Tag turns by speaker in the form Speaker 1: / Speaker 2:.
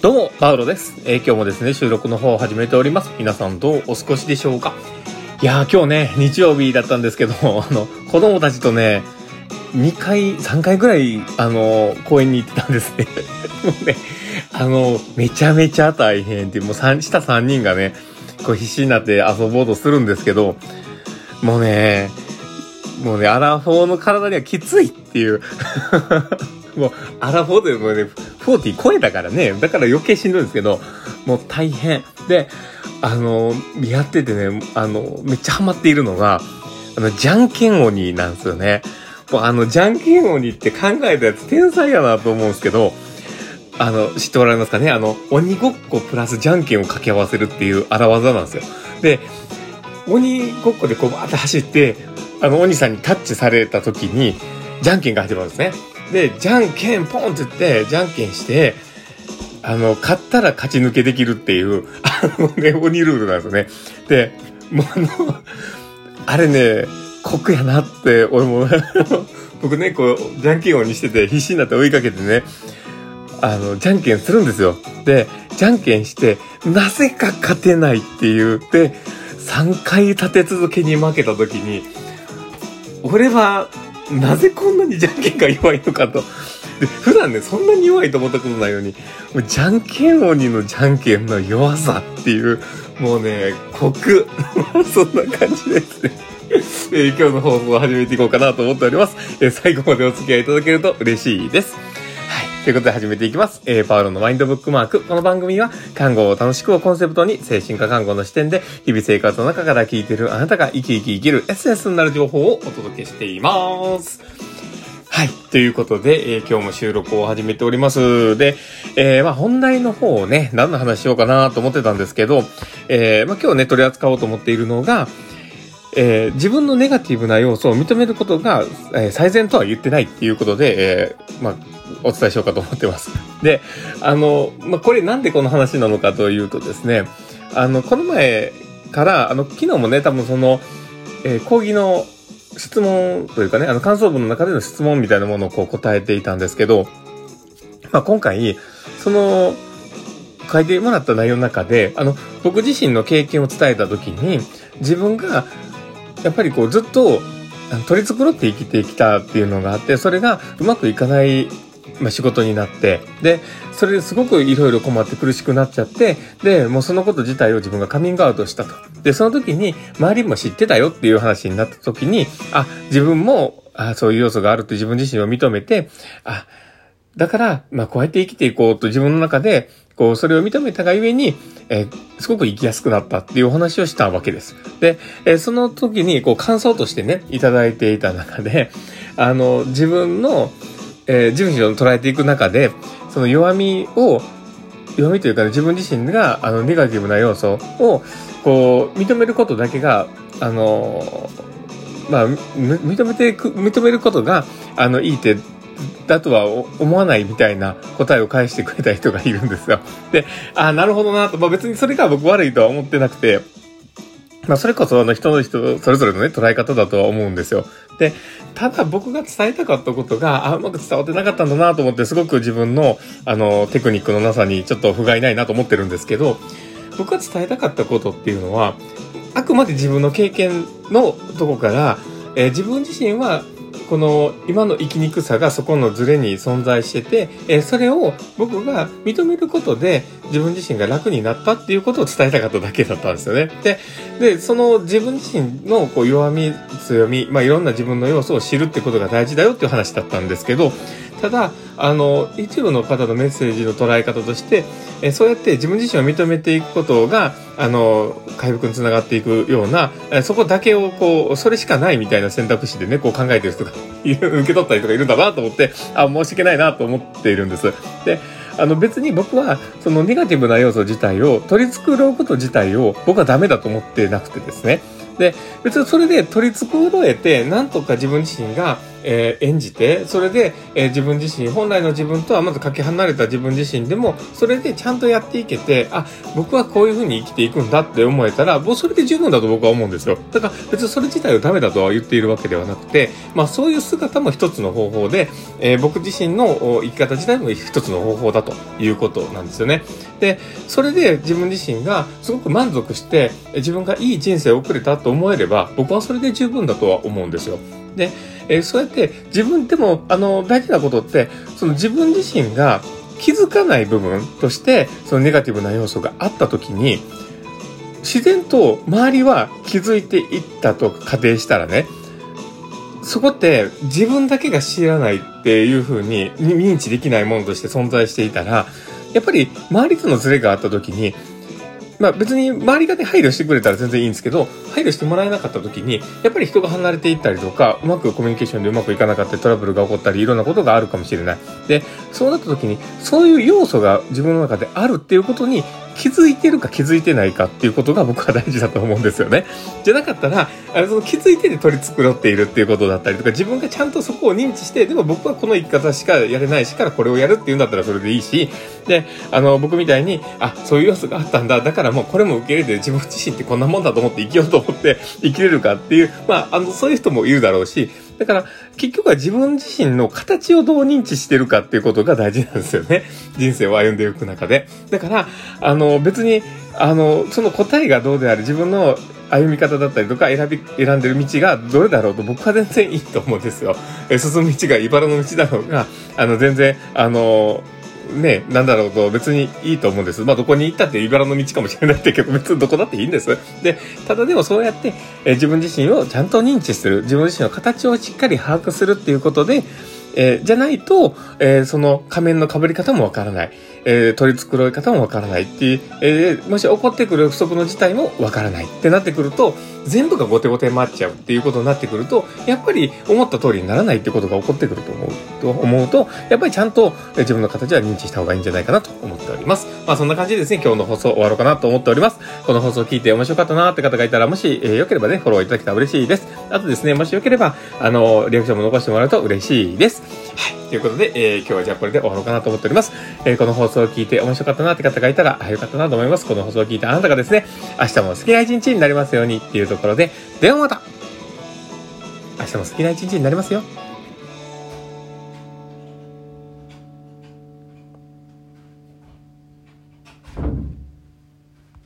Speaker 1: どうも、パウロです。えー今日もですね、収録の方を始めております。皆さんどうお過ごしでしょうか？いやー、今日ね、日曜日だったんですけど、あの、子供たちとね、2回、3回ぐらい、あの、公園に行ってたんですね。もうね、あの、めちゃめちゃ大変って、もう三下3人がね、こう必死になって遊ぼうとするんですけど、もうね、もうね、アラフォーの体にはきついっていう。もう、アラフォーでもうね、40超えたからね、だから余計しんどいんですけど、もう大変。で、あの、やっててね、あの、めっちゃハマっているのが、あの、じゃんけん鬼なんですよね。もうあの、じゃんけん鬼って考えたやつ天才やなと思うんですけど、あの、知っておられますかね？あの、鬼ごっこプラスじゃんけんを掛け合わせるっていう荒技なんですよ。で、鬼ごっこでこうバーって走って、あの、鬼さんにタッチされた時に、じゃんけんが始まるんですね。で、じゃんけんポンって言って、じゃんけんして、あの、勝ったら勝ち抜けできるっていう、あのね、鬼ルールなんですよね。で、もうあの、あれね、酷やなって、俺も、僕ね、こう、じゃんけん鬼してて必死になって追いかけてね、あの、じゃんけんするんですよ。で、じゃんけんして、なぜか勝てないっていう。で、3回立て続けに負けた時に、俺は、なぜこんなにじゃんけんが弱いのかと。で、普段ね、そんなに弱いと思ったことないのに、もうじゃんけん鬼のじゃんけんの弱さっていう、もうね、コク。そんな感じですね。えー今日の放送を始めていこうかなと思っております。えー最後までお付き合いいただけると嬉しいです。ということで始めていきます。えーパウロのマインドブックマーク。この番組は、看護を楽しくをコンセプトに、精神科看護の視点で、日々生活の中から聞いているあなたが生き生き生きるエッセンスになる情報をお届けしています。はい。ということで、えー今日も収録を始めております。で、えーまあ本題の方をね、何の話しようかなと思ってたんですけど、えーまあ今日ね、取り扱おうと思っているのが、えー自分のネガティブな要素を認めることが、えー最善とは言ってないっていうことで、えーまあ、お伝えしようかと思ってます。で、あの、まあ、これなんでこの話なのかというとですね、あの、この前から、あの、昨日もね、多分その、えー講義の質問というかね、あの、感想文の中での質問みたいなものをこう答えていたんですけど、まあ、今回、その、書いてもらった内容の中で、あの、僕自身の経験を伝えたときに、自分が、やっぱりこう、ずっと、取り繕って生きてきたっていうのがあって、それがうまくいかない、まあ、仕事になって、で、それですごくいろいろ困って苦しくなっちゃって、で、もうそのこと自体を自分がカミングアウトしたと。で、その時に、周りも知ってたよっていう話になった時に、あ、自分も、あそういう要素があるって自分自身を認めて、あ、だから、まあ、こうやって生きていこうと自分の中で、こう、それを認めたがゆえに、えーすごく生きやすくなったっていうお話をしたわけです。で、えーその時に、こう、感想としてね、いただいていた中で、あの、自分の、えー自分自身を捉えていく中で、その弱みを、弱みというかね、自分自身が、あの、ネガティブな要素を、こう、認めることだけが、あの、まあ、認めていく、認めることが、あの、いいって、だとは思わないみたいな答えを返してくれた人がいるんですよ。で、あなるほどなと。まあ別にそれが僕悪いとは思ってなくて、まあそれこそあの人の人、それぞれのね、捉え方だとは思うんですよ。で、ただ僕が伝えたかったことが、あ、うまく伝わってなかったんだなと思って、すごく自分の、あの、テクニックのなさにちょっと不甲斐ないなと思ってるんですけど、僕が伝えたかったことっていうのは、あくまで自分の経験のとこから、えー自分自身は、この今の生きにくさがそこのズレに存在してて、えそれを僕が認めることで自分自身が楽になったっていうことを伝えたかっただけだったんですよね。で、で、その自分自身のこう弱み、強み、まあいろんな自分の要素を知るってことが大事だよっていう話だったんですけど、ただ、あの、一部の方のメッセージの捉え方として、えそうやって自分自身を認めていくことが、あの、回復につながっていくような、えそこだけをこう、それしかないみたいな選択肢でね、こう考えてる人が いる、受け取ったりとかいるんだなと思って、あ、申し訳ないなと思っているんです。で、あの別に僕はそのネガティブな要素自体を取り繕うこと自体を僕はダメだと思ってなくてですね。で、別にそれで取り繕えて、なんとか自分自身が、えー、演じて、それで、えー、自分自身、本来の自分とはまずかけ離れた自分自身でも、それでちゃんとやっていけて、あ、僕はこういう風に生きていくんだって思えたら、もうそれで十分だと僕は思うんですよ。だから別にそれ自体をダメだとは言っているわけではなくて、まあそういう姿も一つの方法で、えー、僕自身の生き方自体も一つの方法だということなんですよね。で、それで自分自身がすごく満足して、自分がいい人生を送れたと思えれば、僕はそれで十分だとは思うんですよ。で、えー、そうやって自分でも、あの、大事なことって、その自分自身が気づかない部分として、そのネガティブな要素があった時に、自然と周りは気づいていったと仮定したらね、そこって自分だけが知らないっていうふうに認知できないものとして存在していたら、やっぱり周りとのズレがあった時に、まあ別に周りがね配慮してくれたら全然いいんですけど、配慮してもらえなかった時に、やっぱり人が離れていったりとか、うまくコミュニケーションでうまくいかなかったりトラブルが起こったり、いろんなことがあるかもしれない。で、そうなった時に、そういう要素が自分の中であるっていうことに気づいてるか気づいてないかっていうことが僕は大事だと思うんですよね。じゃなかったら、あのその気づいてで取り繕っているっていうことだったりとか、自分がちゃんとそこを認知して、でも僕はこの生き方しかやれないしからこれをやるっていうんだったらそれでいいし、で、あの、僕みたいに、あ、そういう要素があったんだ、だからもうこれも受け入れて自分自身ってこんなもんだと思って生きようと思って生きれるかっていう、まあ、あの、そういう人もいるだろうし、だから、結局は自分自身の形をどう認知してるかっていうことが大事なんですよね。人生を歩んでいく中で。だから、あの、別に、あの、その答えがどうである自分の歩み方だったりとか選び、選んでる道がどれだろうと僕は全然いいと思うんですよ。え進む道が茨の道だろうが、あの、全然、あの、ね、なんだろうと別にいいと思うんです。まあどこに行ったって茨の道かもしれないってけど別にどこだっていいんです。で、ただでもそうやって、え自分自身をちゃんと認知する、自分自身の形をしっかり把握するっていうことで、えー、じゃないと、えー、その仮面の被り方もわからない。えー、取り繕い方もわからないっていう、えー、もし起こってくる不測の事態もわからないってなってくると、全部が後手後手回っちゃうっていうことになってくると、やっぱり思った通りにならないってことが起こってくると思うと思うと、やっぱりちゃんと自分の形は認知した方がいいんじゃないかなと思っております。まあそんな感じでですね、今日の放送終わろうかなと思っております。この放送を聞いて面白かったなって方がいたら、もし、えー、よければね、フォローいただけたら嬉しいです。あとですね、もしよければ、あの、リアクションも残してもらうと嬉しいです。ということで、えー、今日はじゃあこれで終わろうかなと思っております。えー、この放送を聞いて面白かったなって方がいたら、あ、よかったなと思います。この放送を聞いてあなたがですね、明日も好きな一日になりますようにっていうところで、ではまた明日も好きな一日になりますよ。